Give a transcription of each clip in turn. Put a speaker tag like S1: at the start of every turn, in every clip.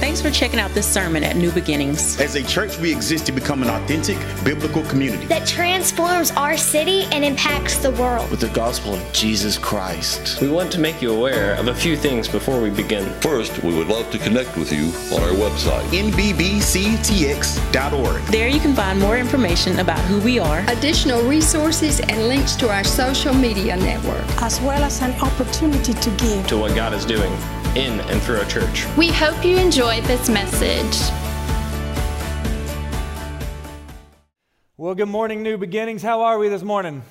S1: Thanks for checking out this sermon at New Beginnings.
S2: As a church, we exist to become an authentic biblical community
S3: that transforms our city and impacts the world
S4: with the gospel of Jesus Christ.
S5: We want to make you aware of a few things before we begin.
S6: First, we would love to connect with you on our website,
S2: nbbctx.org.
S1: There you can find more information about who we are,
S7: additional resources, and links to our social media network,
S8: as well as an opportunity to give
S5: to what God is doing in and through our church.
S9: We hope you enjoyed this message.
S10: Well, good morning, New Beginnings. How are we this morning?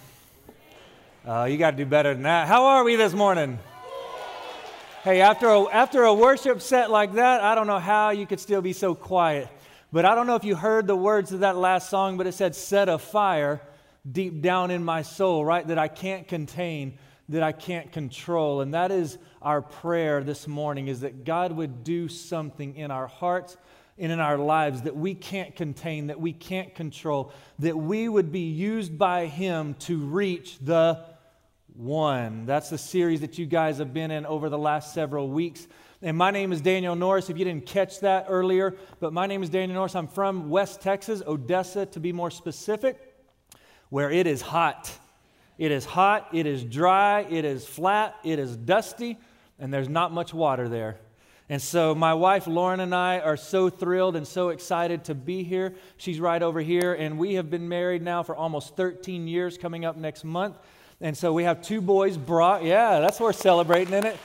S10: Uh, you got to do better than that. How are we this morning? Hey, after a, after a worship set like that, I don't know how you could still be so quiet. But I don't know if you heard the words of that last song, but it said, Set a fire deep down in my soul, right? That I can't contain, that I can't control. And that is our prayer this morning is that God would do something in our hearts and in our lives that we can't contain, that we can't control, that we would be used by Him to reach the one. That's the series that you guys have been in over the last several weeks. And my name is Daniel Norris. If you didn't catch that earlier, but my name is Daniel Norris. I'm from West Texas, Odessa to be more specific, where it is hot. It is hot, it is dry, it is flat, it is dusty and there's not much water there. And so, my wife Lauren and I are so thrilled and so excited to be here. She's right over here, and we have been married now for almost 13 years, coming up next month. And so, we have two boys, Brock. Yeah, that's worth celebrating, isn't it?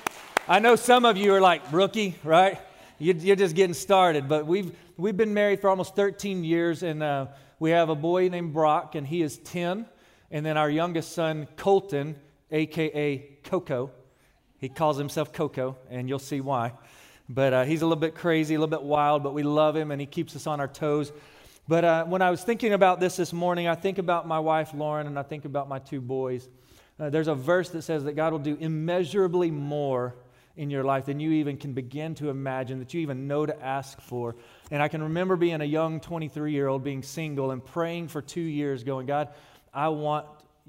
S10: I know some of you are like, rookie, right? You're just getting started, but we've, we've been married for almost 13 years, and uh, we have a boy named Brock, and he is 10. And then our youngest son, Colton, AKA Coco. He calls himself Coco, and you'll see why. But uh, he's a little bit crazy, a little bit wild, but we love him, and he keeps us on our toes. But uh, when I was thinking about this this morning, I think about my wife, Lauren, and I think about my two boys. Uh, there's a verse that says that God will do immeasurably more in your life than you even can begin to imagine, that you even know to ask for. And I can remember being a young 23 year old, being single, and praying for two years, going, God, I want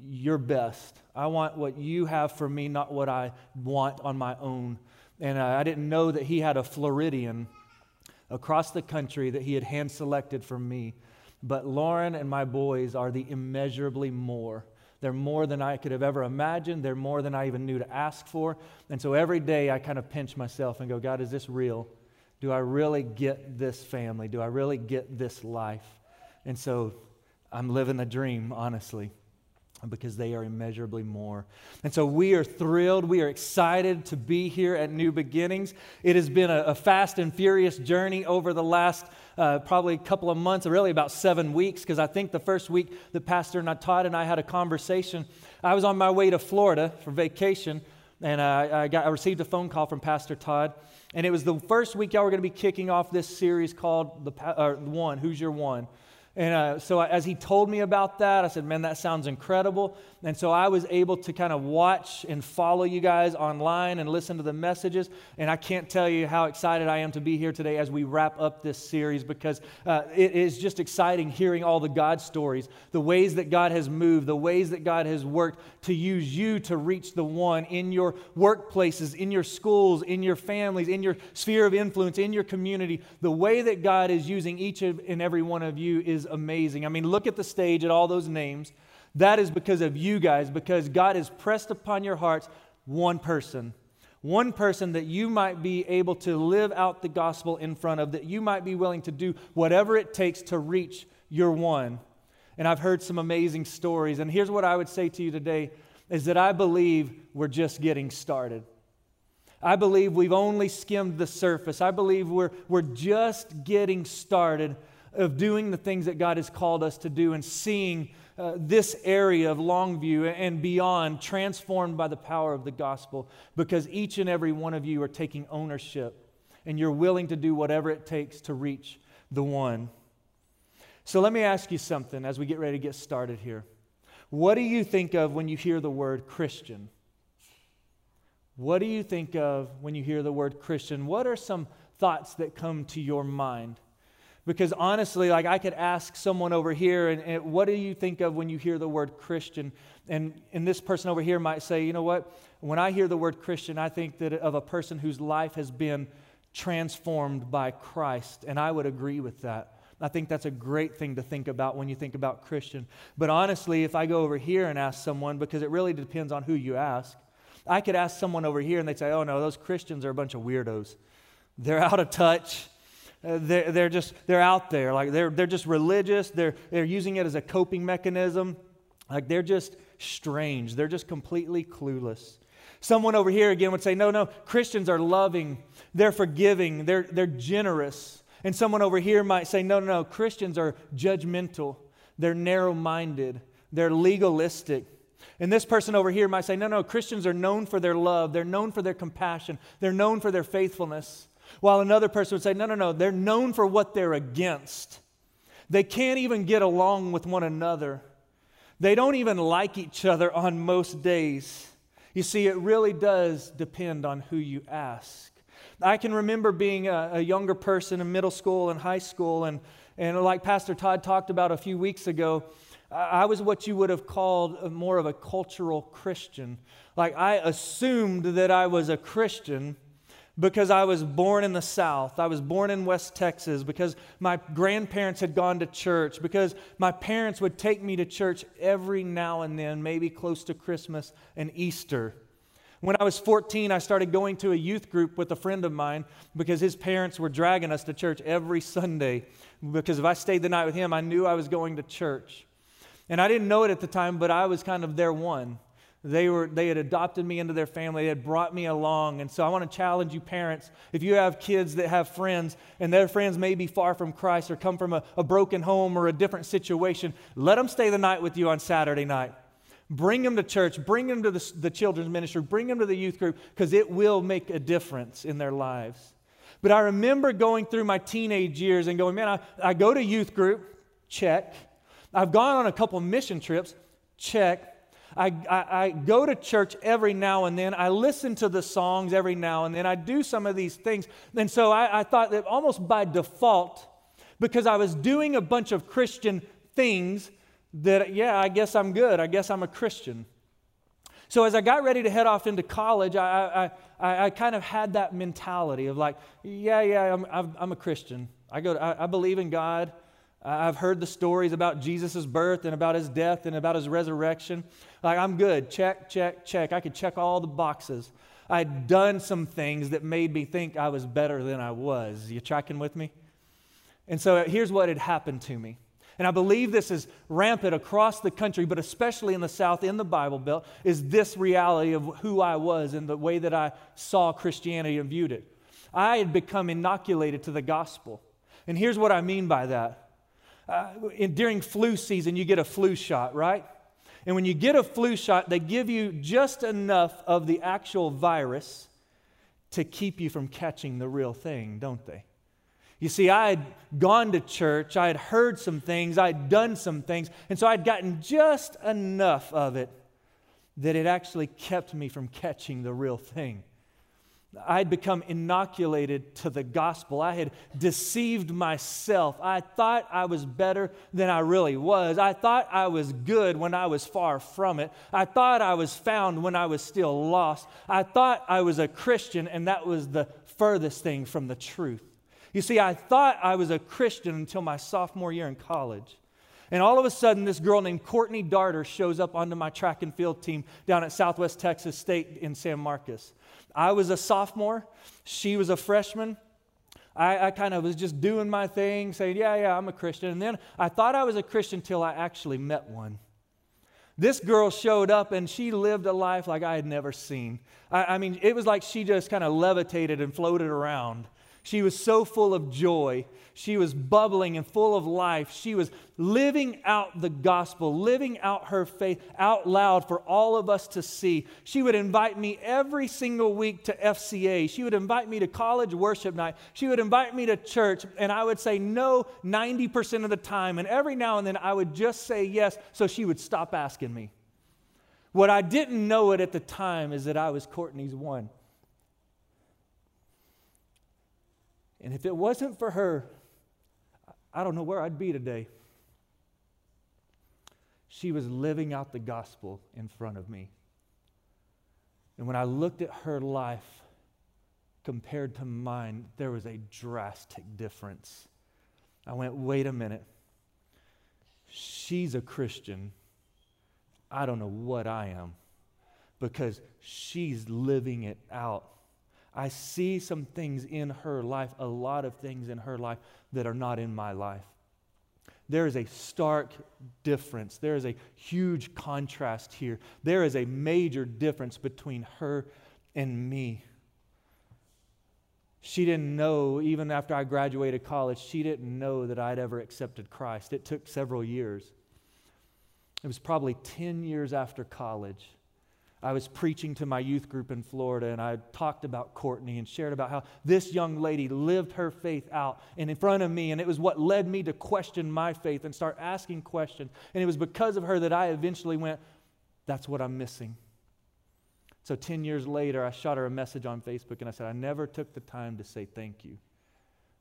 S10: your best. I want what you have for me, not what I want on my own. And I didn't know that he had a Floridian across the country that he had hand selected for me. But Lauren and my boys are the immeasurably more. They're more than I could have ever imagined. They're more than I even knew to ask for. And so every day I kind of pinch myself and go, God, is this real? Do I really get this family? Do I really get this life? And so I'm living a dream, honestly because they are immeasurably more. And so we are thrilled. We are excited to be here at New Beginnings. It has been a, a fast and furious journey over the last uh, probably a couple of months, really about seven weeks, because I think the first week the Pastor and I, Todd and I had a conversation, I was on my way to Florida for vacation, and uh, I, got, I received a phone call from Pastor Todd. And it was the first week y'all were going to be kicking off this series called The One, Who's Your One? And uh, so as he told me about that, I said, man, that sounds incredible. And so I was able to kind of watch and follow you guys online and listen to the messages. And I can't tell you how excited I am to be here today as we wrap up this series because uh, it is just exciting hearing all the God stories, the ways that God has moved, the ways that God has worked to use you to reach the one in your workplaces, in your schools, in your families, in your sphere of influence, in your community. The way that God is using each and every one of you is amazing. I mean, look at the stage at all those names. That is because of you guys, because God has pressed upon your hearts one person. One person that you might be able to live out the gospel in front of, that you might be willing to do whatever it takes to reach your one. And I've heard some amazing stories. And here's what I would say to you today is that I believe we're just getting started. I believe we've only skimmed the surface. I believe we're, we're just getting started of doing the things that God has called us to do and seeing uh, this area of Longview and beyond transformed by the power of the gospel because each and every one of you are taking ownership and you're willing to do whatever it takes to reach the one. So let me ask you something as we get ready to get started here. What do you think of when you hear the word Christian? What do you think of when you hear the word Christian? What are some thoughts that come to your mind? Because honestly, like I could ask someone over here, and, and, what do you think of when you hear the word Christian? And, and this person over here might say, you know what? When I hear the word Christian, I think that of a person whose life has been transformed by Christ. And I would agree with that. I think that's a great thing to think about when you think about Christian. But honestly, if I go over here and ask someone, because it really depends on who you ask, I could ask someone over here and they'd say, oh no, those Christians are a bunch of weirdos. They're out of touch. Uh, they're, they're just, they're out there. Like they're, they're just religious. They're, they're using it as a coping mechanism. Like they're just strange. They're just completely clueless. Someone over here again would say, no, no, Christians are loving. They're forgiving. They're, they're generous. And someone over here might say, no, no, no, Christians are judgmental, they're narrow minded, they're legalistic. And this person over here might say, no, no, Christians are known for their love, they're known for their compassion, they're known for their faithfulness. While another person would say, no, no, no, they're known for what they're against. They can't even get along with one another. They don't even like each other on most days. You see, it really does depend on who you ask. I can remember being a, a, younger person in middle school and high school, and, and like Pastor Todd talked about a few weeks ago, I was what you would have called more of a cultural Christian. Like, I assumed that I was a Christian because I was born in the South. I was born in West Texas because my grandparents had gone to church, because my parents would take me to church every now and then, maybe close to Christmas and Easter. When I was 14, I started going to a youth group with a friend of mine because his parents were dragging us to church every Sunday. Because if I stayed the night with him, I knew I was going to church. And I didn't know it at the time, but I was kind of their one. They, were, they had adopted me into their family. They had brought me along. And so I want to challenge you, parents. If you have kids that have friends and their friends may be far from Christ or come from a, a broken home or a different situation, let them stay the night with you on Saturday night. Bring them to church, bring them to the, the children's ministry, bring them to the youth group, because it will make a difference in their lives. But I remember going through my teenage years and going, man, I, I go to youth group, check. I've gone on a couple mission trips, check. I, I, I, go to church every now and then. I listen to the songs every now and then. I do some of these things. And so I, I thought that almost by default, because I was doing a bunch of Christian things, that, yeah, I guess I'm good. I guess I'm a Christian. So as I got ready to head off into college, I, I, I, kind of had that mentality of like, yeah, yeah, I'm, I'm a Christian. I, go to, I, I believe in God. I've heard the stories about Jesus' birth and about his death and about his resurrection. Like, I'm good. Check, check, check. I could check all the boxes. I'd done some things that made me think I was better than I was. You tracking with me? And so here's what had happened to me. And I believe this is rampant across the country, but especially in the South, in the Bible Belt, is this reality of who I was and the way that I saw Christianity and viewed it. I had become inoculated to the gospel. And here's what I mean by that. Uh, in, during flu season, you get a flu shot, right? And when you get a flu shot, they give you just enough of the actual virus to keep you from catching the real thing, don't they? You see, I had gone to church, I had heard some things, I had done some things, and so I'd gotten just enough of it that it actually kept me from catching the real thing. I had become inoculated to the gospel. I had deceived myself. I thought I was better than I really was. I thought I was good when I was far from it. I thought I was found when I was still lost. I thought I was a Christian, and that was the furthest thing from the truth. You see, I thought I was a Christian until my sophomore year in college. And all of a sudden, this girl named Courtney Darter shows up onto my track and field team down at Southwest Texas State in San Marcos. I was a sophomore, she was a freshman. I, I kind of was just doing my thing, saying, Yeah, yeah, I'm a Christian. And then I thought I was a Christian until I actually met one. This girl showed up and she lived a life like I had never seen. I, I mean, it was like she just kind of levitated and floated around. She was so full of joy. She was bubbling and full of life. She was living out the gospel, living out her faith out loud for all of us to see. She would invite me every single week to FCA. She would invite me to college worship night. She would invite me to church, and I would say no 90% of the time. And every now and then I would just say yes, so she would stop asking me. What I didn't know it at the time is that I was Courtney's one. And if it wasn't for her, I don't know where I'd be today. She was living out the gospel in front of me. And when I looked at her life, compared to mine, there was a drastic difference. I went, wait a minute. She's a Christian. I don't know what I am because she's living it out. I see some things in her life, a lot of things in her life that are not in my life. There is a stark difference. There is a huge contrast here. There is a major difference between her and me. She didn't know, even after I graduated college, she didn't know that I'd ever accepted Christ. It took several years. It was probably 10 years after college. I was preaching to my youth group in Florida, and I talked about Courtney and shared about how this young lady lived her faith out and in front of me, and it was what led me to question my faith and start asking questions. And it was because of her that I eventually went, That's what I'm missing. So 10 years later, I shot her a message on Facebook and I said, I never took the time to say thank you.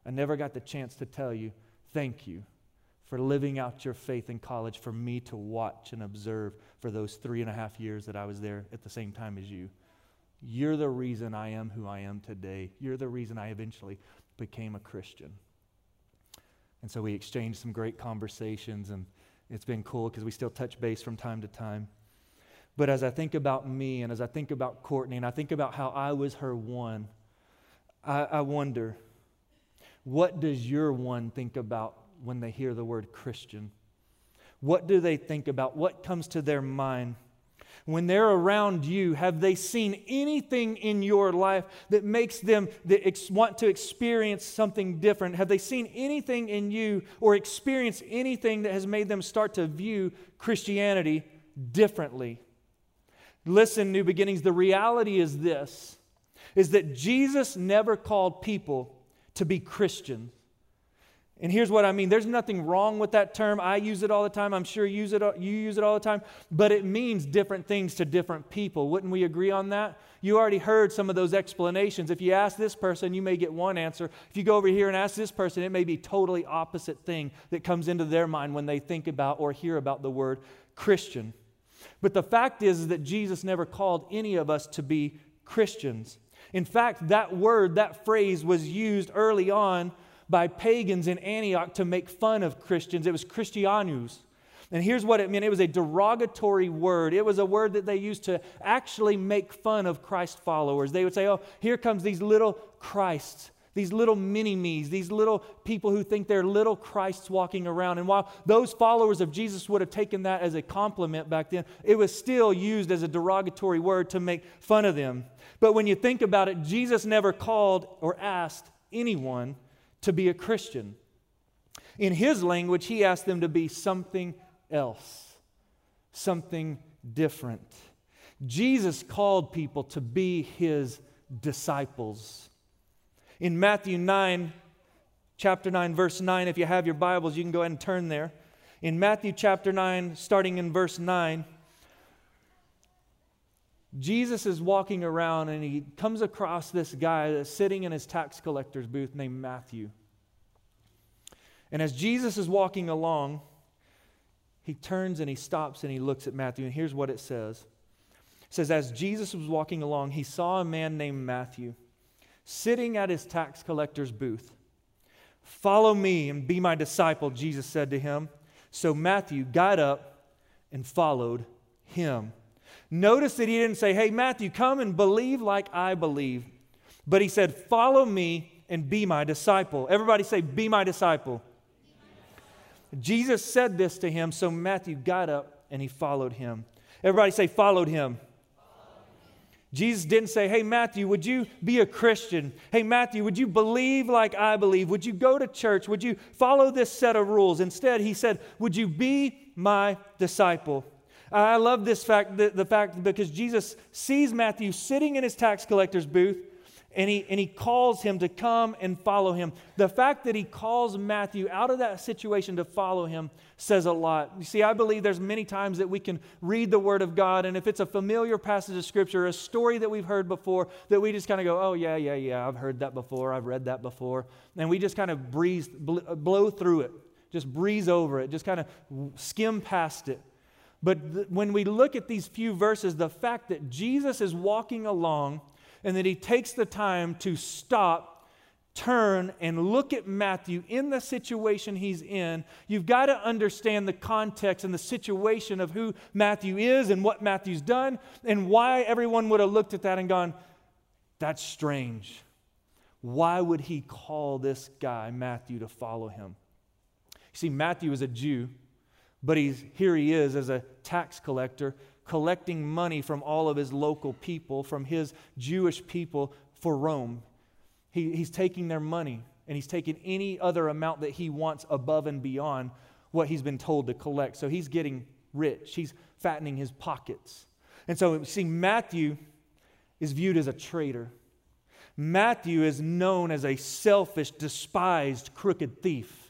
S10: I never got the chance to tell you thank you for living out your faith in college, for me to watch and observe for those three and a half years that I was there at the same time as you. You're the reason I am who I am today. You're the reason I eventually became a Christian. And so we exchanged some great conversations, and it's been cool because we still touch base from time to time. But as I think about me and as I think about Courtney and I think about how I was her one, I, I wonder what does your one think about when they hear the word Christian? What do they think about? What comes to their mind? When they're around you, have they seen anything in your life that makes them want to experience something different? Have they seen anything in you or experienced anything that has made them start to view Christianity differently? Listen, new beginnings, the reality is this is that Jesus never called people to be Christians. And here's what I mean. There's nothing wrong with that term. I use it all the time. I'm sure you use it, you use it all the time. But it means different things to different people. Wouldn't we agree on that? You already heard some of those explanations. If you ask this person, you may get one answer. If you go over here and ask this person, it may be totally opposite thing that comes into their mind when they think about or hear about the word Christian. But the fact is, is that Jesus never called any of us to be Christians. In fact, that word, that phrase was used early on by pagans in Antioch to make fun of Christians. It was Christianus. And here's what it meant it was a derogatory word. It was a word that they used to actually make fun of Christ followers. They would say, Oh, here comes these little Christs these little mini me's, these little people who think they're little Christs walking around. And while those followers of Jesus would have taken that as a compliment back then, it was still used as a derogatory word to make fun of them. But when you think about it, Jesus never called or asked anyone to be a Christian. In his language, he asked them to be something else, something different. Jesus called people to be his disciples. In Matthew 9, chapter 9, verse 9, if you have your Bibles, you can go ahead and turn there. In Matthew chapter 9, starting in verse 9, Jesus is walking around and he comes across this guy that's sitting in his tax collector's booth named Matthew. And as Jesus is walking along, he turns and he stops and he looks at Matthew. And here's what it says It says, As Jesus was walking along, he saw a man named Matthew sitting at his tax collector's booth. Follow me and be my disciple, Jesus said to him. So Matthew got up and followed him. Notice that he didn't say, Hey, Matthew, come and believe like I believe. But he said, Follow me and be my disciple. Everybody say, Be my disciple. Jesus said this to him, so Matthew got up and he followed him. Everybody say, Followed him. Jesus didn't say, Hey, Matthew, would you be a Christian? Hey, Matthew, would you believe like I believe? Would you go to church? Would you follow this set of rules? Instead, he said, Would you be my disciple? I love this fact, the, the fact because Jesus sees Matthew sitting in his tax collector's booth and he, and he calls him to come and follow him. The fact that he calls Matthew out of that situation to follow him says a lot. You see, I believe there's many times that we can read the Word of God, and if it's a familiar passage of Scripture, a story that we've heard before, that we just kind of go, oh, yeah, yeah, yeah, I've heard that before, I've read that before. And we just kind of breeze, blow through it, just breeze over it, just kind of skim past it. But th- when we look at these few verses, the fact that Jesus is walking along, and that he takes the time to stop turn and look at Matthew in the situation he's in, you've got to understand the context and the situation of who Matthew is and what Matthew's done and why everyone would have looked at that and gone, that's strange. Why would he call this guy, Matthew, to follow him? You see, Matthew is a Jew, but he's, here he is as a tax collector, collecting money from all of his local people, from his Jewish people for Rome. He, he's taking their money and he's taking any other amount that he wants above and beyond what he's been told to collect. So he's getting rich, he's fattening his pockets. And so, see, Matthew is viewed as a traitor. Matthew is known as a selfish, despised, crooked thief.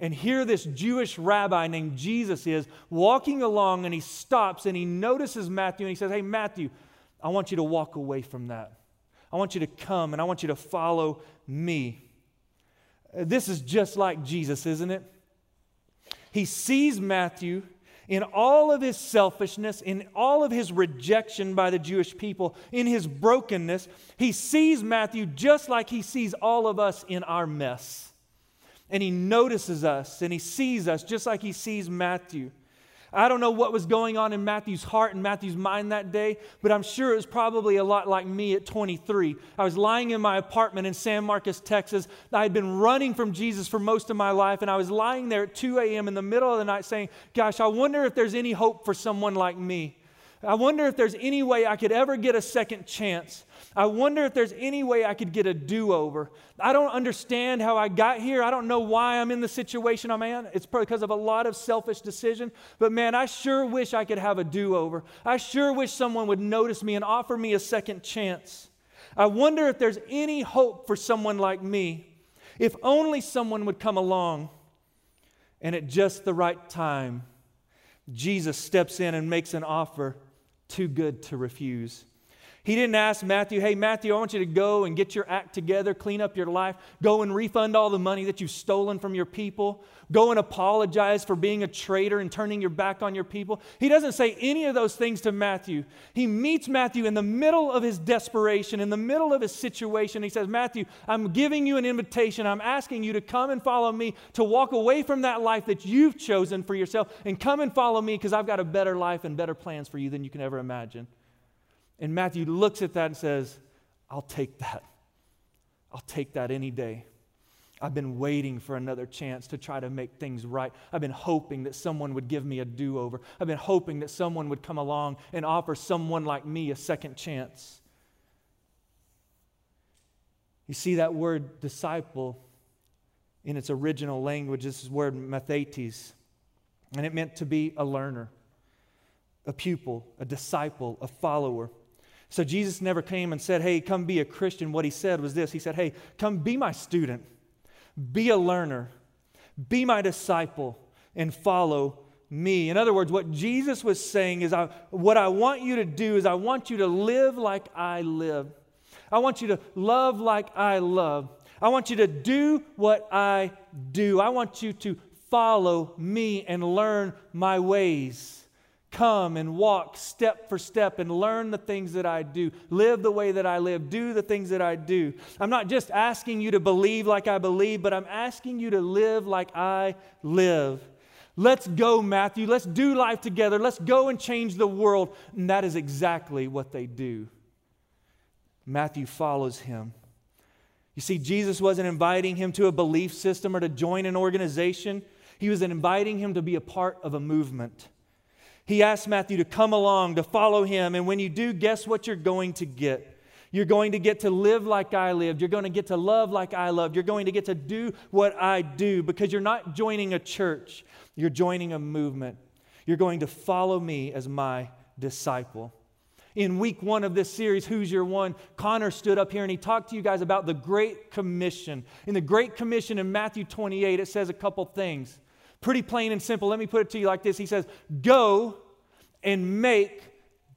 S10: And here, this Jewish rabbi named Jesus is walking along and he stops and he notices Matthew and he says, Hey, Matthew, I want you to walk away from that. I want you to come and I want you to follow me. Uh, this is just like Jesus, isn't it? He sees Matthew in all of his selfishness, in all of his rejection by the Jewish people, in his brokenness. He sees Matthew just like he sees all of us in our mess. And he notices us and he sees us just like he sees Matthew. I don't know what was going on in Matthew's heart and Matthew's mind that day, but I'm sure it was probably a lot like me at 23. I was lying in my apartment in San Marcos, Texas. I had been running from Jesus for most of my life, and I was lying there at 2 a.m. in the middle of the night saying, Gosh, I wonder if there's any hope for someone like me. I wonder if there's any way I could ever get a second chance. I wonder if there's any way I could get a do over. I don't understand how I got here. I don't know why I'm in the situation I'm in. It's probably because of a lot of selfish decision. But man, I sure wish I could have a do over. I sure wish someone would notice me and offer me a second chance. I wonder if there's any hope for someone like me. If only someone would come along and at just the right time, Jesus steps in and makes an offer too good to refuse. He didn't ask Matthew, hey, Matthew, I want you to go and get your act together, clean up your life, go and refund all the money that you've stolen from your people, go and apologize for being a traitor and turning your back on your people. He doesn't say any of those things to Matthew. He meets Matthew in the middle of his desperation, in the middle of his situation. He says, Matthew, I'm giving you an invitation. I'm asking you to come and follow me, to walk away from that life that you've chosen for yourself, and come and follow me because I've got a better life and better plans for you than you can ever imagine. And Matthew looks at that and says, I'll take that. I'll take that any day. I've been waiting for another chance to try to make things right. I've been hoping that someone would give me a do over. I've been hoping that someone would come along and offer someone like me a second chance. You see that word disciple in its original language, this is word mathetes, and it meant to be a learner, a pupil, a disciple, a follower. So Jesus never came and said, Hey, come be a Christian. What he said was this He said, Hey, come be my student, be a learner, be my disciple, and follow me. In other words, what Jesus was saying is, I, What I want you to do is, I want you to live like I live. I want you to love like I love. I want you to do what I do. I want you to follow me and learn my ways come and walk step for step and learn the things that I do, live the way that I live, do the things that I do. I'm not just asking you to believe like I believe, but I'm asking you to live like I live. Let's go, Matthew. Let's do life together. Let's go and change the world. And that is exactly what they do. Matthew follows him. You see, Jesus wasn't inviting him to a belief system or to join an organization, he was inviting him to be a part of a movement. He asked Matthew to come along, to follow him. And when you do, guess what you're going to get? You're going to get to live like I lived. You're going to get to love like I loved. You're going to get to do what I do because you're not joining a church, you're joining a movement. You're going to follow me as my disciple. In week one of this series, Who's Your One? Connor stood up here and he talked to you guys about the Great Commission. In the Great Commission in Matthew 28, it says a couple things. Pretty plain and simple. Let me put it to you like this He says, Go and make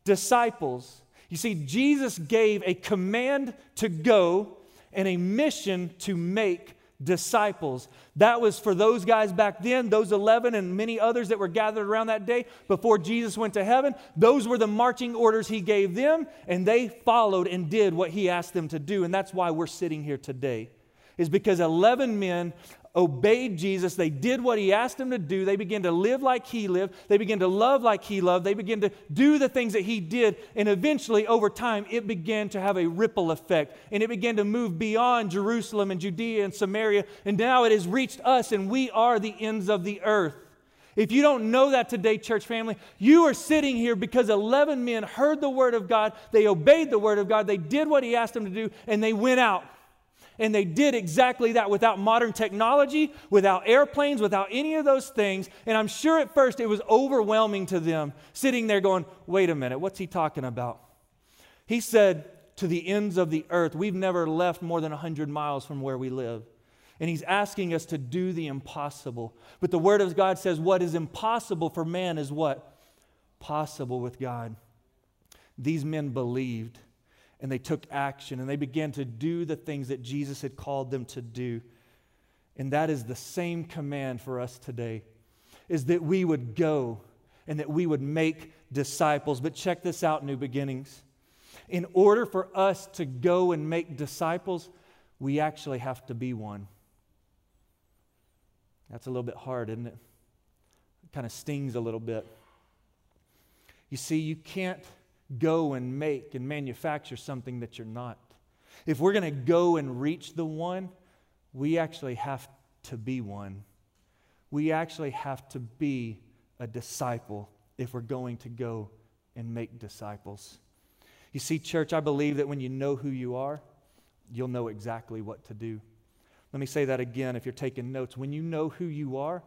S10: disciples. You see, Jesus gave a command to go and a mission to make disciples. That was for those guys back then, those 11 and many others that were gathered around that day before Jesus went to heaven. Those were the marching orders he gave them, and they followed and did what he asked them to do. And that's why we're sitting here today, is because 11 men obeyed Jesus. They did what he asked them to do. They began to live like he lived. They began to love like he loved. They began to do the things that he did. And eventually, over time, it began to have a ripple effect. And it began to move beyond Jerusalem and Judea and Samaria. And now it has reached us, and we are the ends of the earth. If you don't know that today, church family, you are sitting here because 11 men heard the word of God, they obeyed the word of God, they did what he asked them to do, and they went out. And they did exactly that without modern technology, without airplanes, without any of those things. And I'm sure at first it was overwhelming to them, sitting there going, wait a minute, what's he talking about? He said, to the ends of the earth. We've never left more than 100 miles from where we live. And he's asking us to do the impossible. But the word of God says, what is impossible for man is what? Possible with God. These men believed and they took action and they began to do the things that Jesus had called them to do. And that is the same command for us today is that we would go and that we would make disciples. But check this out, new beginnings. In order for us to go and make disciples, we actually have to be one. That's a little bit hard, isn't it? It kind of stings a little bit. You see, you can't go and make and manufacture something that you're not. If we're going to go and reach the one, we actually have to be one. We actually have to be a disciple if we're going to go and make disciples. You see, church, I believe that when you know who you are, you'll know exactly what to do. Let me say that again if you're taking notes. When you know who you are,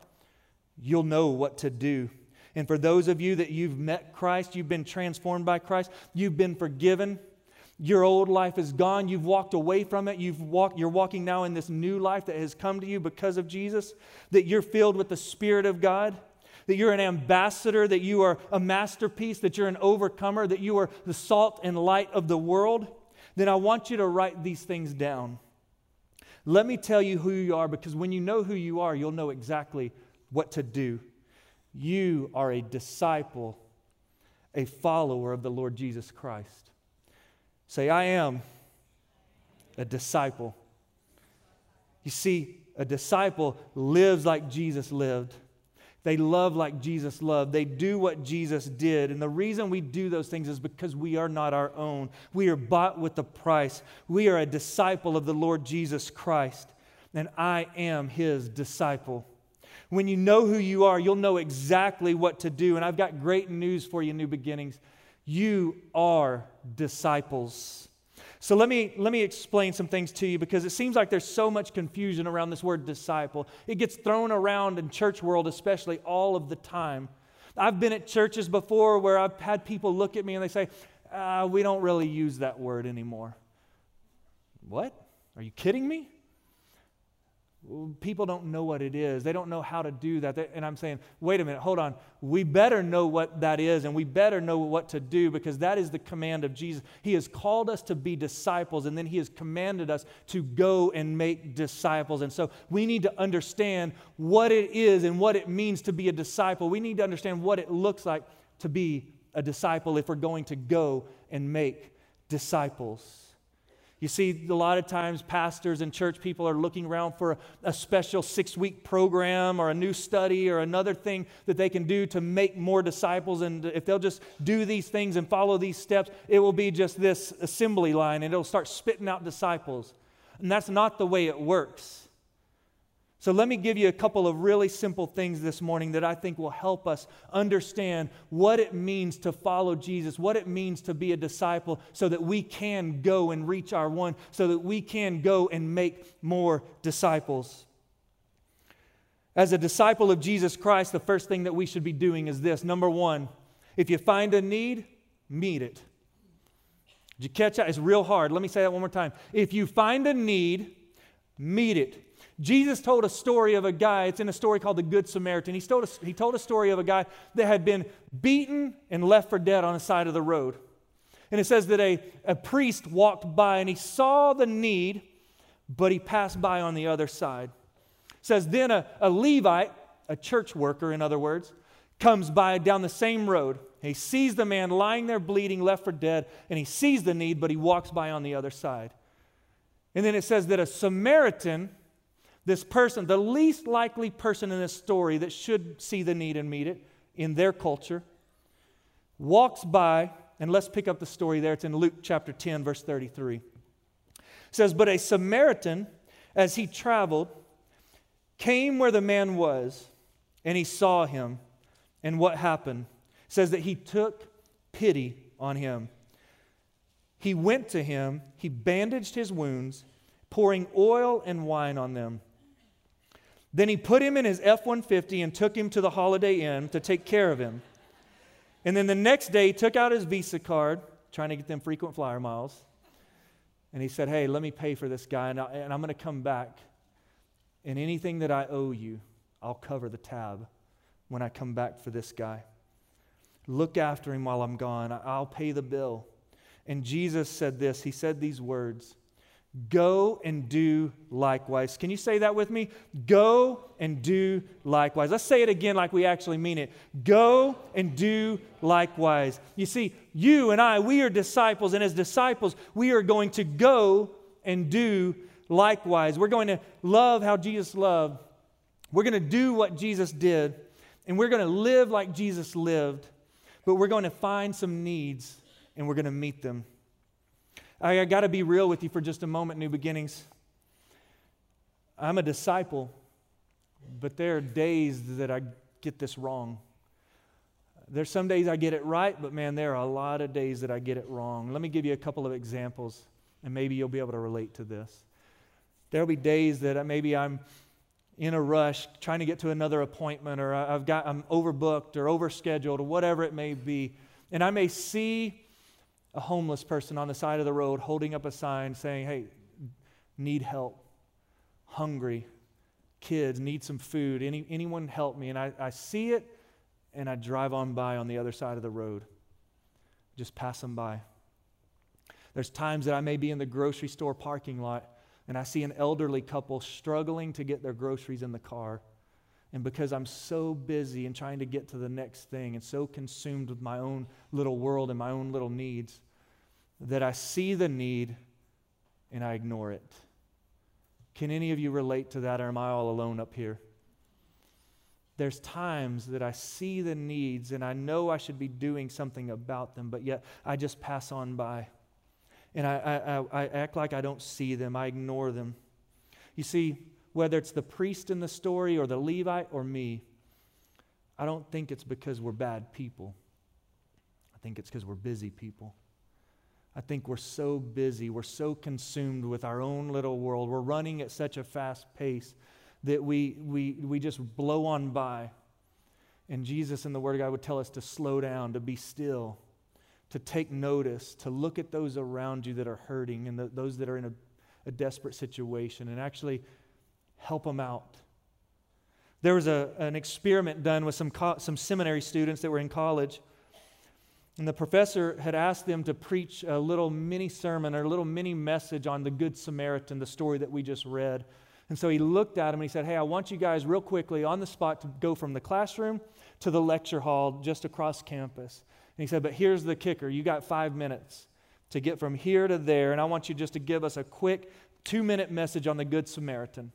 S10: you'll know what to do. And for those of you that you've met Christ, you've been transformed by Christ, you've been forgiven. Your old life is gone. You've walked away from it. You've walked, you're walking now in this new life that has come to you because of Jesus. That you're filled with the Spirit of God. That you're an ambassador. That you are a masterpiece. That you're an overcomer. That you are the salt and light of the world. Then I want you to write these things down. Let me tell you who you are because when you know who you are, you'll know exactly what to do. You are a disciple, a follower of the Lord Jesus Christ. Say, I am a disciple. You see, a disciple lives like Jesus lived. They love like Jesus loved. They do what Jesus did. And the reason we do those things is because we are not our own. We are bought with the price. We are a disciple of the Lord Jesus Christ. And I am his disciple. When you know who you are, you'll know exactly what to do. And I've got great news for you, New Beginnings. You are disciples. So let me, let me explain some things to you because it seems like there's so much confusion around this word disciple. It gets thrown around in church world, especially all of the time. I've been at churches before where I've had people look at me and they say, uh, We don't really use that word anymore. What? Are you kidding me? People don't know what it is. They don't know how to do that. And I'm saying, wait a minute, hold on. We better know what that is and we better know what to do because that is the command of Jesus. He has called us to be disciples and then He has commanded us to go and make disciples. And so we need to understand what it is and what it means to be a disciple. We need to understand what it looks like to be a disciple if we're going to go and make disciples. You see, a lot of times pastors and church people are looking around for a, special six week program or a new study or another thing that they can do to make more disciples. And if they'll just do these things and follow these steps, it will be just this assembly line and it'll start spitting out disciples. And that's not the way it works. So, let me give you a couple of really simple things this morning that I think will help us understand what it means to follow Jesus, what it means to be a disciple, so that we can go and reach our one, so that we can go and make more disciples. As a disciple of Jesus Christ, the first thing that we should be doing is this number one, if you find a need, meet it. Did you catch that? It's real hard. Let me say that one more time. If you find a need, meet it. Jesus told a story of a guy, it's in a story called the Good Samaritan. He told, a, he told a story of a guy that had been beaten and left for dead on the side of the road. And it says that a, a priest walked by and he saw the need but he passed by on the other side. It says, Then a, a Levite, a church worker, in other words, comes by down the same road. He sees the man lying there bleeding, left for dead, and he sees the need, but he walks by on the other side. And then it says that a Samaritan, this person, the least likely person in this story that should see the need and meet it in their culture, walks by, and let's pick up the story there. It's in Luke chapter 10, verse 33. It says, But a Samaritan, as he traveled, came where the man was, and he saw him. And what happened? It says that he took pity on him. He went to him, he bandaged his wounds, pouring oil and wine on them. Then he put him in his F 150 and took him to the Holiday Inn to take care of him. And then the next day, he took out his Visa card, trying to get them frequent flyer miles. And he said, Hey, let me pay for this guy, and, I, and I'm going to come back. And anything that I owe you, I'll cover the tab when I come back for this guy. Look after him while I'm gone. I'll pay the bill. And Jesus said this He said these words Go and do likewise. Can you say that with me? Go and do likewise. Let's say it again like we actually mean it. Go and do likewise. You see, you and I, we are disciples, and as disciples, we are going to go and do likewise. We're going to love how Jesus loved. We're going to do what Jesus did, and we're going to live like Jesus lived, but we're going to find some needs and we're going to meet them. I, got to be real with you for just a moment, New Beginnings. I'm a disciple, but there are days that I get this wrong. There's some days I get it right, but man, there are a lot of days that I get it wrong. Let me give you a couple of examples, and maybe you'll be able to relate to this. There'll be days that maybe I'm in a rush trying to get to another appointment, or I've got, I'm overbooked or overscheduled, or whatever it may be. And I may see a homeless person on the side of the road holding up a sign saying, Hey, need help, hungry, kids, need some food, Any, anyone help me? And I, I see it and I drive on by on the other side of the road, just pass them by. There's times that I may be in the grocery store parking lot and I see an elderly couple struggling to get their groceries in the car. And because I'm so busy and trying to get to the next thing and so consumed with my own little world and my own little needs, that I see the need and I ignore it. Can any of you relate to that, or am I all alone up here? There's times that I see the needs and I know I should be doing something about them, but yet I just pass on by. And I, I, I act like I don't see them, I ignore them. You see, whether it's the priest in the story or the Levite or me, I don't think it's because we're bad people. I think it's because we're busy people. I think we're so busy, we're so consumed with our own little world, we're running at such a fast pace that we, we, we just blow on by. And Jesus in the Word of God would tell us to slow down, to be still, to take notice, to look at those around you that are hurting and the, those that are in a, a desperate situation, and actually help them out. There was a, an experiment done with some, co- some seminary students that were in college. And the professor had asked them to preach a little mini sermon or a little mini message on the Good Samaritan, the story that we just read. And so he looked at them and he said, Hey, I want you guys real quickly on the spot to go from the classroom to the lecture hall just across campus. And he said, But here's the kicker you got five minutes to get from here to there. And I want you just to give us a quick two minute message on the Good Samaritan.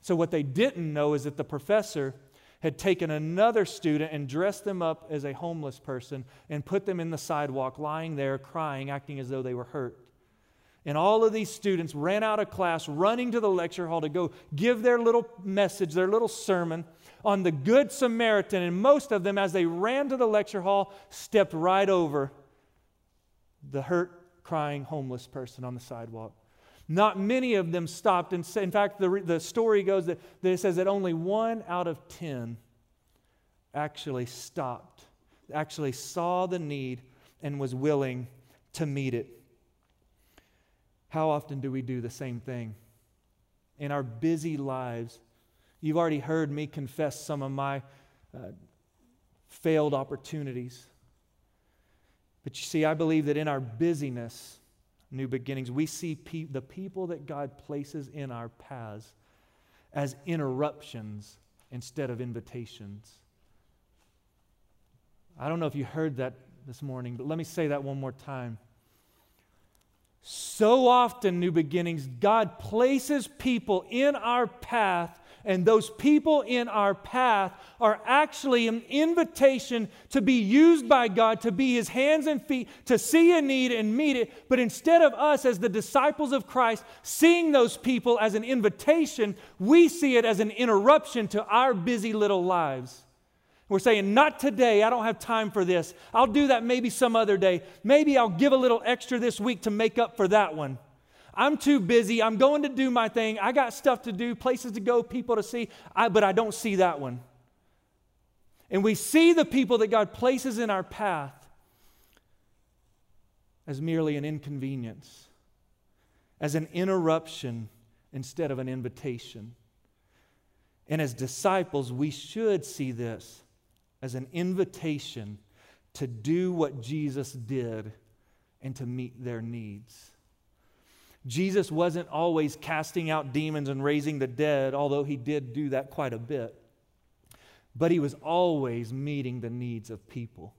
S10: So, what they didn't know is that the professor had taken another student and dressed them up as a homeless person and put them in the sidewalk, lying there, crying, acting as though they were hurt. And all of these students ran out of class, running to the lecture hall to go give their little message, their little sermon on the Good Samaritan. And most of them, as they ran to the lecture hall, stepped right over the hurt, crying, homeless person on the sidewalk. Not many of them stopped. And in fact, the, the story goes that, that it says that only one out of ten actually stopped, actually saw the need, and was willing to meet it. How often do we do the same thing? In our busy lives, you've already heard me confess some of my uh, failed opportunities. But you see, I believe that in our busyness, new beginnings, we see pe- the people that God places in our paths as interruptions instead of invitations. I don't know if you heard that this morning, but let me say that one more time. So often, new beginnings, God places people in our path and those people in our path are actually an invitation to be used by God, to be his hands and feet, to see a need and meet it. But instead of us, as the disciples of Christ, seeing those people as an invitation, we see it as an interruption to our busy little lives. We're saying, not today. I don't have time for this. I'll do that maybe some other day. Maybe I'll give a little extra this week to make up for that one. I'm too busy. I'm going to do my thing. I got stuff to do, places to go, people to see, I, but I don't see that one. And we see the people that God places in our path as merely an inconvenience, as an interruption instead of an invitation. And as disciples, we should see this as an invitation to do what Jesus did and to meet their needs. Jesus wasn't always casting out demons and raising the dead, although he did do that quite a bit. But he was always meeting the needs of people.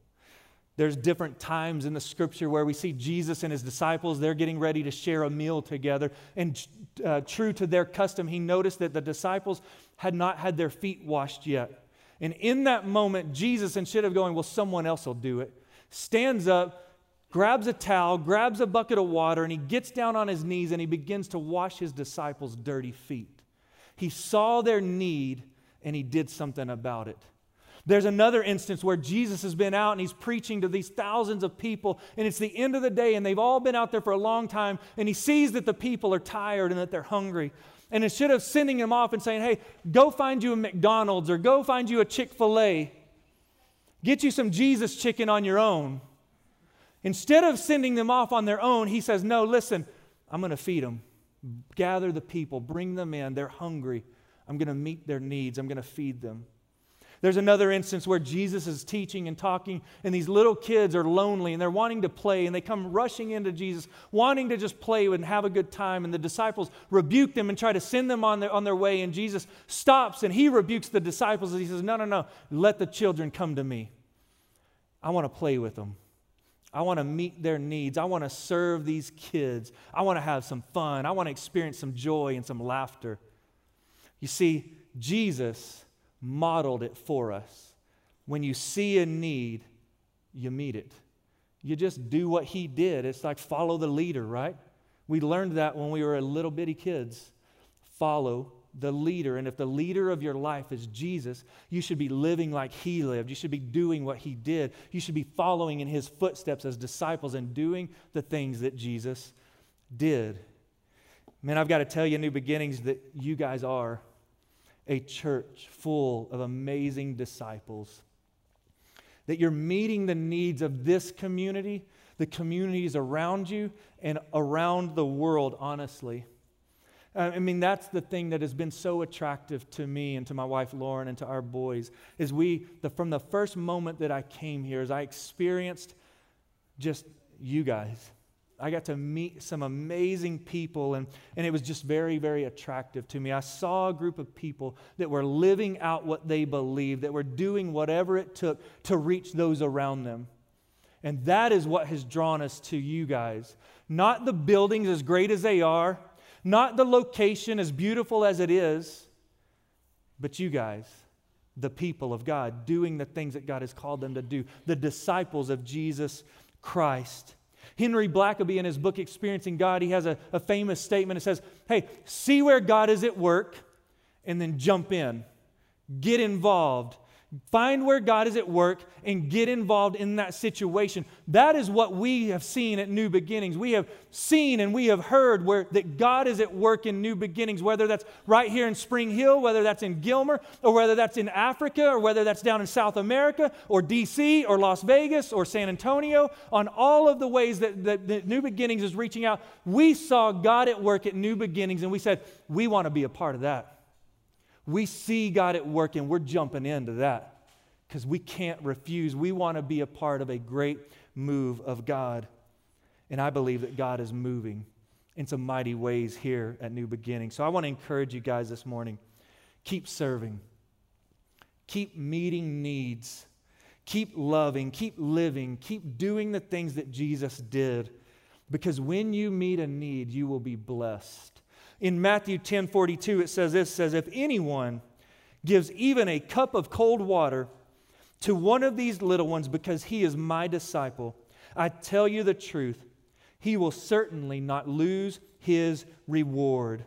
S10: There's different times in the scripture where we see Jesus and his disciples, they're getting ready to share a meal together. And uh, true to their custom, he noticed that the disciples had not had their feet washed yet. And in that moment, Jesus, instead of going, well, someone else will do it, stands up, grabs a towel, grabs a bucket of water, and he gets down on his knees and he begins to wash his disciples' dirty feet. He saw their need and he did something about it. There's another instance where Jesus has been out and he's preaching to these thousands of people, and it's the end of the day, and they've all been out there for a long time, and he sees that the people are tired and that they're hungry. And instead of sending them off and saying, hey, go find you a McDonald's or go find you a Chick fil A, get you some Jesus chicken on your own. Instead of sending them off on their own, he says, No, listen, I'm going to feed them. Gather the people, bring them in. They're hungry. I'm going to meet their needs, I'm going to feed them. There's another instance where Jesus is teaching and talking, and these little kids are lonely and they're wanting to play, and they come rushing into Jesus, wanting to just play and have a good time. And the disciples rebuke them and try to send them on their, on their way. And Jesus stops and he rebukes the disciples. And he says, No, no, no, let the children come to me. I want to play with them. I want to meet their needs. I want to serve these kids. I want to have some fun. I want to experience some joy and some laughter. You see, Jesus modeled it for us. When you see a need, you meet it. You just do what he did. It's like follow the leader, right? We learned that when we were little bitty kids. Follow the leader. And if the leader of your life is Jesus, you should be living like he lived. You should be doing what he did. You should be following in his footsteps as disciples and doing the things that Jesus did. Man, I've got to tell you, New Beginnings, that you guys are a church full of amazing disciples. That you're meeting the needs of this community, the communities around you, and around the world, honestly. Uh, I mean, that's the thing that has been so attractive to me and to my wife Lauren and to our boys. Is we, the, from the first moment that I came here, as I experienced just you guys, I got to meet some amazing people, and, and it was just very, very attractive to me. I saw a group of people that were living out what they believed, that were doing whatever it took to reach those around them. And that is what has drawn us to you guys. Not the buildings, as great as they are, not the location, as beautiful as it is, but you guys, the people of God, doing the things that God has called them to do, the disciples of Jesus Christ. Henry Blackaby, in his book Experiencing God, he has a, a famous statement. It says, Hey, see where God is at work and then jump in, get involved, Find where God is at work and get involved in that situation. That is what we have seen at New Beginnings. We have seen and we have heard where that God is at work in New Beginnings, whether that's right here in Spring Hill, whether that's in Gilmer, or whether that's in Africa, or whether that's down in South America, or DC, or Las Vegas, or San Antonio. On all of the ways that, that, that New Beginnings is reaching out, we saw God at work at New Beginnings and we said, we want to be a part of that. We see God at work and we're jumping into that because we can't refuse. We want to be a part of a great move of God. And I believe that God is moving in some mighty ways here at New Beginning. So I want to encourage you guys this morning keep serving, keep meeting needs, keep loving, keep living, keep doing the things that Jesus did. Because when you meet a need, you will be blessed. In Matthew 10 42, it says this says, If anyone gives even a cup of cold water to one of these little ones because he is my disciple, I tell you the truth, he will certainly not lose his reward.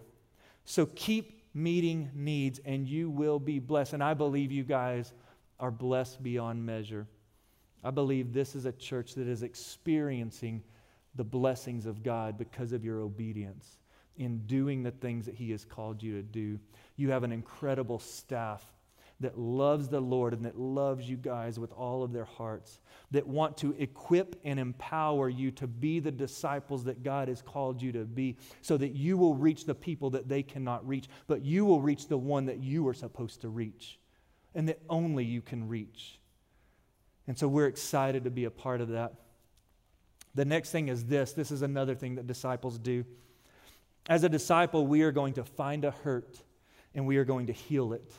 S10: So keep meeting needs and you will be blessed. And I believe you guys are blessed beyond measure. I believe this is a church that is experiencing the blessings of God because of your obedience in doing the things that He has called you to do. You have an incredible staff that loves the Lord and that loves you guys with all of their hearts, that want to equip and empower you to be the disciples that God has called you to be, so that you will reach the people that they cannot reach, but you will reach the one that you are supposed to reach and that only you can reach. And so we're excited to be a part of that. The next thing is this this is another thing that disciples do. As a disciple, we are going to find a hurt and we are going to heal it.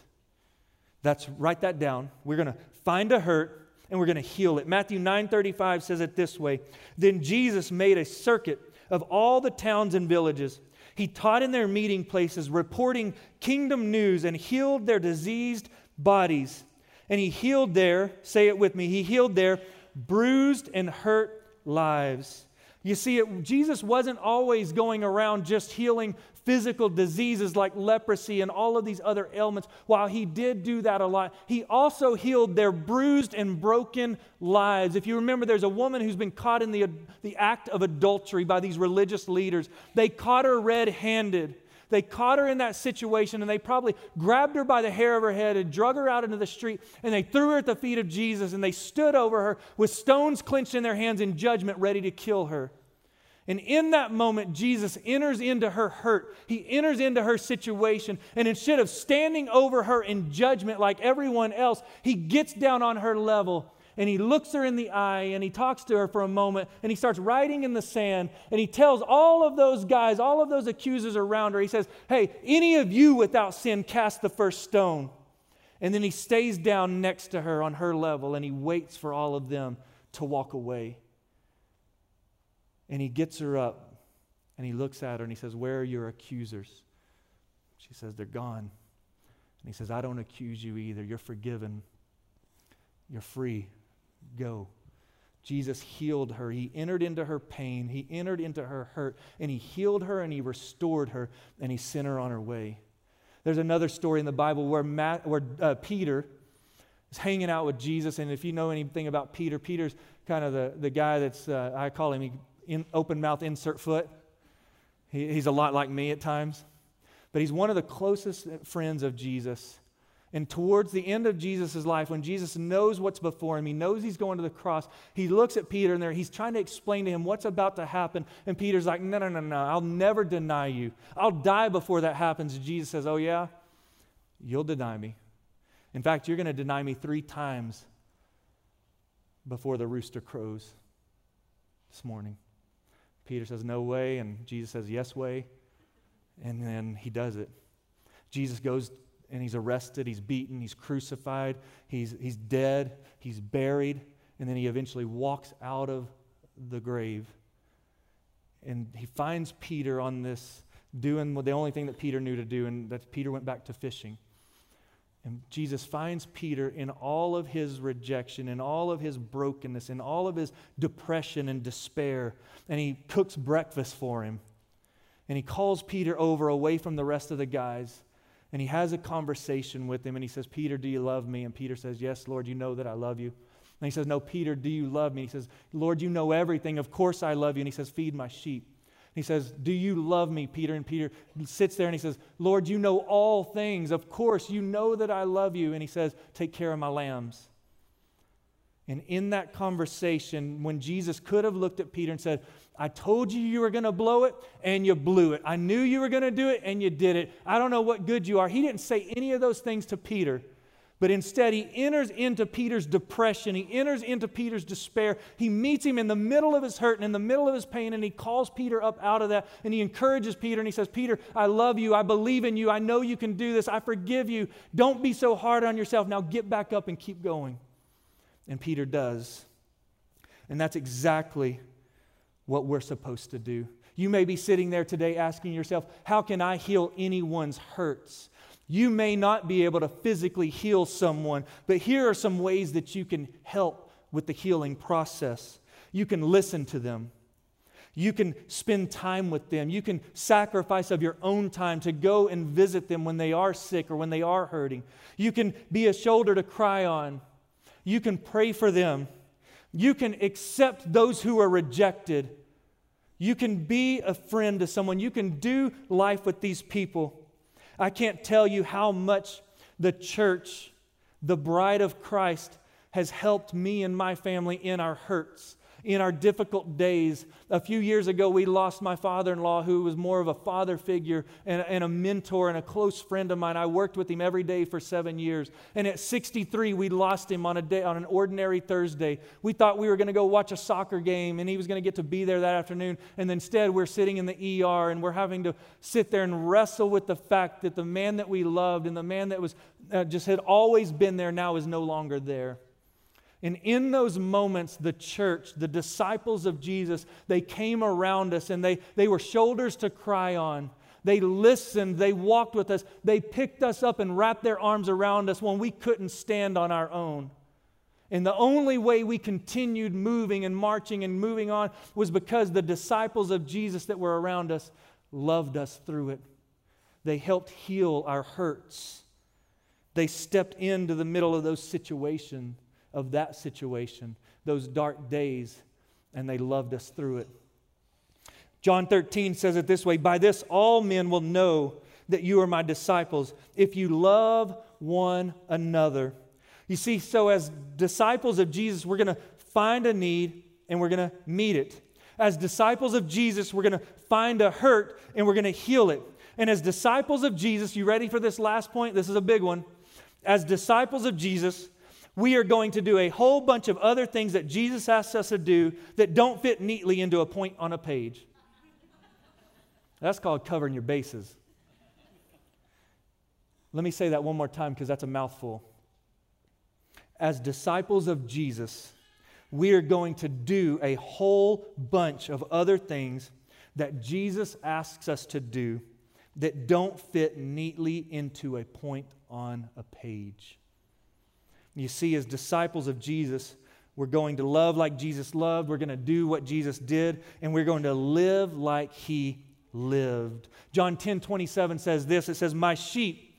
S10: That's write that down. We're going to find a hurt and we're going to heal it. Matthew 9:35 says it this way. Then Jesus made a circuit of all the towns and villages. He taught in their meeting places, reporting kingdom news and healed their diseased bodies. And he healed their, say it with me, he healed their bruised and hurt lives. You see, it, Jesus wasn't always going around just healing physical diseases like leprosy and all of these other ailments. While he did do that a lot, he also healed their bruised and broken lives. If you remember, there's a woman who's been caught in the, the act of adultery by these religious leaders. They caught her red handed. They caught her in that situation and they probably grabbed her by the hair of her head and drug her out into the street and they threw her at the feet of Jesus and they stood over her with stones clenched in their hands in judgment, ready to kill her. And in that moment, Jesus enters into her hurt. He enters into her situation. And instead of standing over her in judgment like everyone else, he gets down on her level and he looks her in the eye and he talks to her for a moment and he starts writing in the sand and he tells all of those guys, all of those accusers around her, he says, Hey, any of you without sin cast the first stone. And then he stays down next to her on her level and he waits for all of them to walk away. And he gets her up and he looks at her and he says, Where are your accusers? She says, They're gone. And he says, I don't accuse you either. You're forgiven. You're free. Go. Jesus healed her. He entered into her pain. He entered into her hurt. And he healed her and he restored her and he sent her on her way. There's another story in the Bible where, Matt, where uh, Peter is hanging out with Jesus. And if you know anything about Peter, Peter's kind of the, the guy that's, uh, I call him, in, open mouth, insert foot. He, he's a lot like me at times. But he's one of the closest friends of Jesus. And towards the end of Jesus' life, when Jesus knows what's before him, he knows he's going to the cross, he looks at Peter and there, he's trying to explain to him what's about to happen. And Peter's like, No, no, no, no, I'll never deny you. I'll die before that happens. And Jesus says, Oh, yeah? You'll deny me. In fact, you're going to deny me three times before the rooster crows this morning. Peter says, No way. And Jesus says, Yes, way. And then he does it. Jesus goes and he's arrested, he's beaten, he's crucified, he's, he's dead, he's buried, and then he eventually walks out of the grave. And he finds Peter on this, doing the only thing that Peter knew to do, and that Peter went back to fishing. And Jesus finds Peter in all of his rejection, in all of his brokenness, in all of his depression and despair. And he cooks breakfast for him. And he calls Peter over away from the rest of the guys. And he has a conversation with him. And he says, Peter, do you love me? And Peter says, Yes, Lord, you know that I love you. And he says, No, Peter, do you love me? And He says, Lord, you know everything. Of course I love you. And he says, Feed my sheep. And He says, Do you love me, Peter? And Peter sits there and he says, Lord, you know all things. Of course, you know that I love you. And he says, Take care of my lambs. And in that conversation, when Jesus could have looked at Peter and said, I told you you were going to blow it, and you blew it. I knew you were going to do it, and you did it. I don't know what good you are. He didn't say any of those things to Peter. But instead, he enters into Peter's depression. He enters into Peter's despair. He meets him in the middle of his hurt and in the middle of his pain, and he calls Peter up out of that. And he encourages Peter and he says, Peter, I love you. I believe in you. I know you can do this. I forgive you. Don't be so hard on yourself. Now get back up and keep going. And Peter does. And that's exactly what we're supposed to do. You may be sitting there today asking yourself, How can I heal anyone's hurts? You may not be able to physically heal someone, but here are some ways that you can help with the healing process. You can listen to them. You can spend time with them. You can sacrifice of your own time to go and visit them when they are sick or when they are hurting. You can be a shoulder to cry on. You can pray for them. You can accept those who are rejected. You can be a friend to someone. You can do life with these people. I can't tell you how much the church, the bride of Christ, has helped me and my family in our hurts in our difficult days. A few years ago, we lost my father in law, who was more of a father figure and, and, a mentor and a close friend of mine. I worked with him every day for seven years. And at 63, we lost him on, a day, on an ordinary Thursday. We thought we were going to go watch a soccer game and he was going to get to be there that afternoon. And instead, we're sitting in the ER and we're having to sit there and wrestle with the fact that the man that we loved and the man that was uh, just had always been there now is no longer there. And in those moments, the church, the disciples of Jesus, they came around us and they, they were shoulders to cry on. They listened, they walked with us, they picked us up and wrapped their arms around us when we couldn't stand on our own. And the only way we continued moving and marching and moving on was because the disciples of Jesus that were around us loved us through it. They helped heal our hurts. They stepped into the middle of those situations of that situation, those dark days, and they loved us through it. John 13 says it this way By this all men will know that you are my disciples if you love one another. You see, so as disciples of Jesus, we're going to find a need and we're going to meet it. As disciples of Jesus, we're going to find a hurt and we're going to heal it. And as disciples of Jesus, you ready for this last point? This is a big one. As disciples of Jesus, we are going to do a whole bunch of other things that Jesus asks us to do that don't fit neatly into a point on a page. That's called covering your bases. Let me say that one more time because that's a mouthful. As disciples of Jesus, we are going to do a whole bunch of other things that Jesus asks us to do that don't fit neatly into a point on a page. You see, as disciples of Jesus, we're going to love like Jesus loved, we're going to do what Jesus did, and we're going to live like he lived. John 10 27 says this it says, My sheep,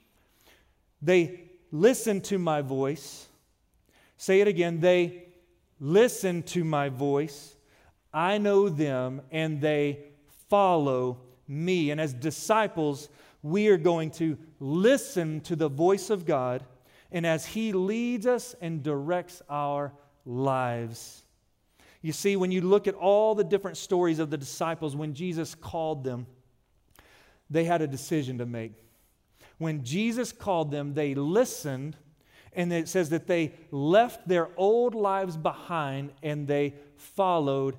S10: they listen to my voice. Say it again, they listen to my voice. I know them, and they follow me. And as disciples, we are going to listen to the voice of God and as He leads us and directs our lives. You see, when you look at all the different stories of the disciples, when Jesus called them, they had a decision to make. When Jesus called them, they listened, and it says that they left their old lives behind and they followed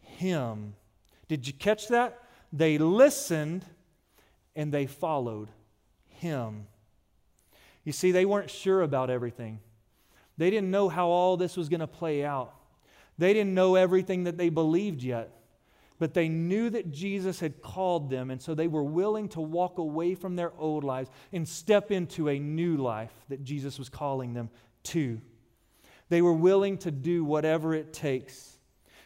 S10: Him. Did you catch that? They listened and they followed Him. You see, they weren't sure about everything. They didn't know how all this was going to play out. They didn't know everything that they believed yet. But they knew that Jesus had called them, and so they were willing to walk away from their old lives and step into a new life that Jesus was calling them to. They were willing to do whatever it takes.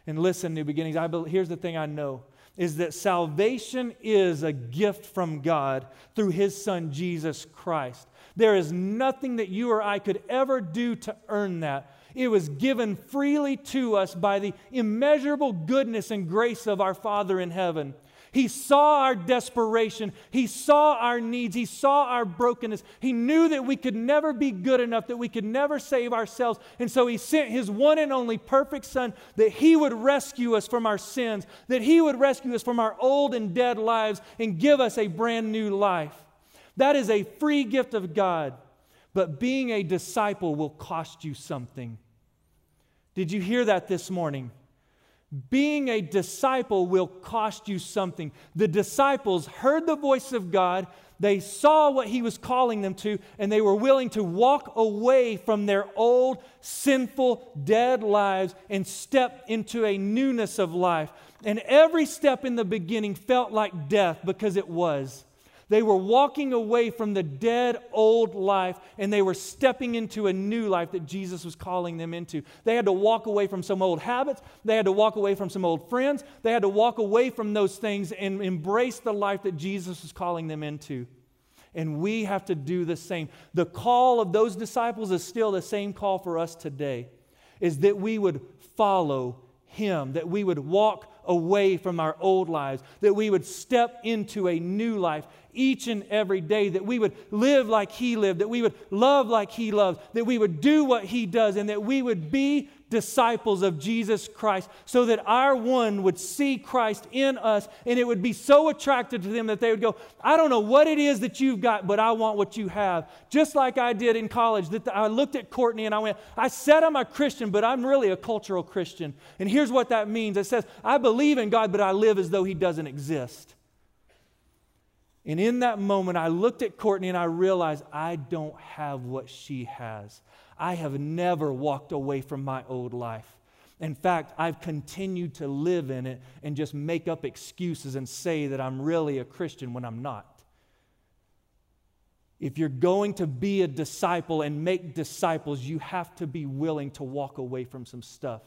S10: And listen, new beginnings, I believe, here's the thing I know is that salvation is a gift from God through his son Jesus Christ. There is nothing that you or I could ever do to earn that. It was given freely to us by the immeasurable goodness and grace of our Father in heaven. He saw our desperation. He saw our needs. He saw our brokenness. He knew that we could never be good enough, that we could never save ourselves. And so He sent His one and only perfect Son that He would rescue us from our sins, that He would rescue us from our old and dead lives and give us a brand new life. That is a free gift of God. but being a disciple will cost you something. Did you hear that this morning? Being a disciple will cost you something. The disciples heard the voice of God, they saw what he was calling them to, and they were willing to walk away from their old, sinful, dead lives and step into a newness of life. And every step in the beginning felt like death because it was. They were walking away from the dead old life and they were stepping into a new life that Jesus was calling them into. They had to walk away from some old habits. They had to walk away from some old friends. They had to walk away from those things and embrace the life that Jesus was calling them into. And we have to do the same. The call of those disciples is still the same call for us today is that we would follow him, that we would walk away from our old lives, that we would step into a new life each and every day, that we would live like He lived, that we would love like He loves, that we would do what He does, and that we would be disciples of Jesus Christ so that our one would see Christ in us and it would be so attractive to them that they would go, I don't know what it is that you've got, but I want what you have. Just like I did in college, that I looked at Courtney and I went, I said I'm a Christian, but I'm really a cultural Christian. And here's what that means it says, I believe in God, but I live as though He doesn't exist. And in that moment, I looked at Courtney and I realized I don't have what she has. I have never walked away from my old life. In fact, I've continued to live in it and just make up excuses and say that I'm really a Christian when I'm not. If you're going to be a disciple and make disciples, you have to be willing to walk away from some stuff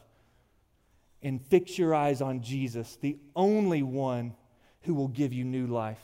S10: and fix your eyes on Jesus, the only one who will give you new life.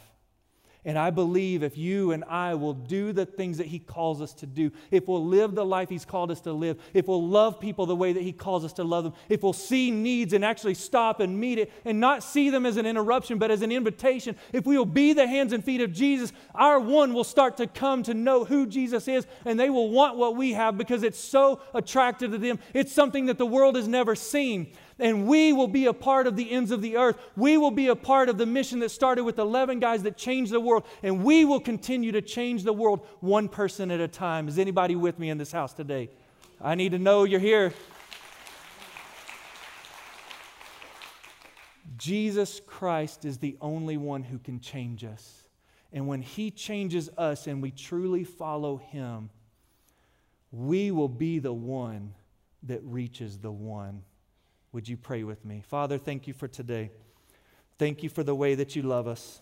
S10: And I believe if you and I will do the things that He calls us to do, if we'll live the life He's called us to live, if we'll love people the way that He calls us to love them, if we'll see needs and actually stop and meet it and not see them as an interruption but as an invitation, if we will be the hands and feet of Jesus, our one will start to come to know who Jesus is and they will want what we have because it's so attractive to them. It's something that the world has never seen and we will be a part of the ends of the earth. We will be a part of the mission that started with 11 guys that changed the world, and we will continue to change the world one person at a time. Is anybody with me in this house today? I need to know you're here. Jesus Christ is the only one who can change us. And when He changes us and we truly follow Him, we will be the one that reaches the one. Would you pray with me? Father, thank you for today. Thank you for the way that you love us.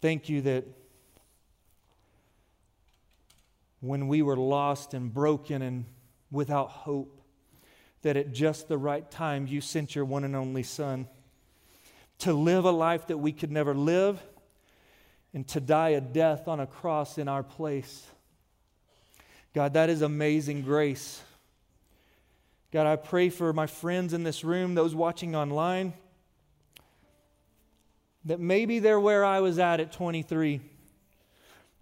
S10: Thank you that when we were lost and broken and without hope, that at just the right time you sent your one and only Son to live a life that we could never live and to die a death on a cross in our place. God, that is amazing grace. God, I pray for my friends in this room, those watching online, that maybe they're where I was at at 23.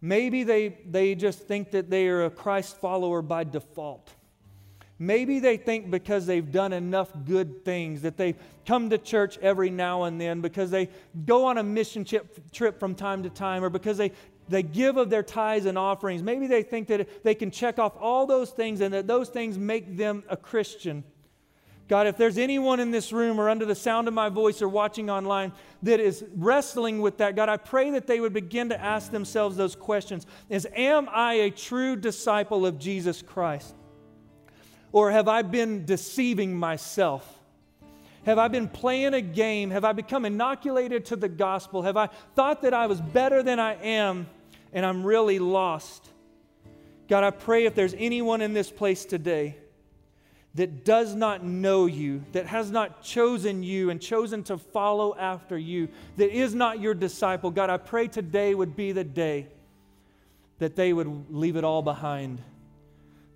S10: Maybe they, they just think that they are a Christ follower by default. Maybe they think because they've done enough good things that they come to church every now and then, because they go on a mission trip, trip from time to time, or because they they give of their tithes and offerings. Maybe they think that they can check off all those things and that those things make them a Christian. God, if there's anyone in this room or under the sound of my voice or watching online that is wrestling with that, God, I pray that they would begin to ask themselves those questions. Is am I a true disciple of Jesus Christ? Or have I been deceiving myself? Have I been playing a game? Have I become inoculated to the gospel? Have I thought that I was better than I am? And I'm really lost. God, I pray if there's anyone in this place today that does not know you, that has not chosen you and chosen to follow after you, that is not your disciple, God, I pray today would be the day that they would leave it all behind,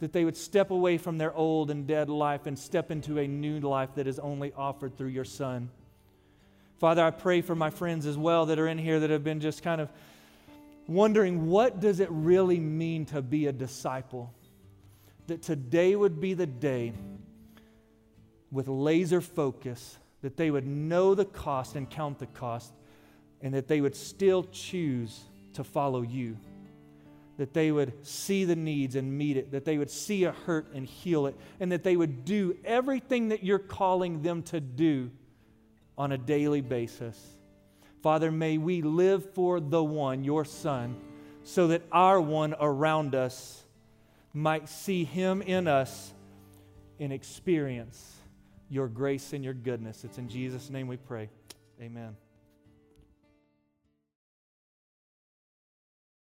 S10: that they would step away from their old and dead life and step into a new life that is only offered through your Son. Father, I pray for my friends as well that are in here that have been just kind of wondering what does it really mean to be a disciple? That today would be the day with laser focus, that they would know the cost and count the cost, and that they would still choose to follow you. that they would see the needs and meet it, that they would see a hurt and heal it, and that they would do everything that you're calling them to do on a daily basis. Father, may we live for the one, your Son, so that our one around us might see him in us and experience your grace and your goodness. It's in Jesus' name we pray. Amen.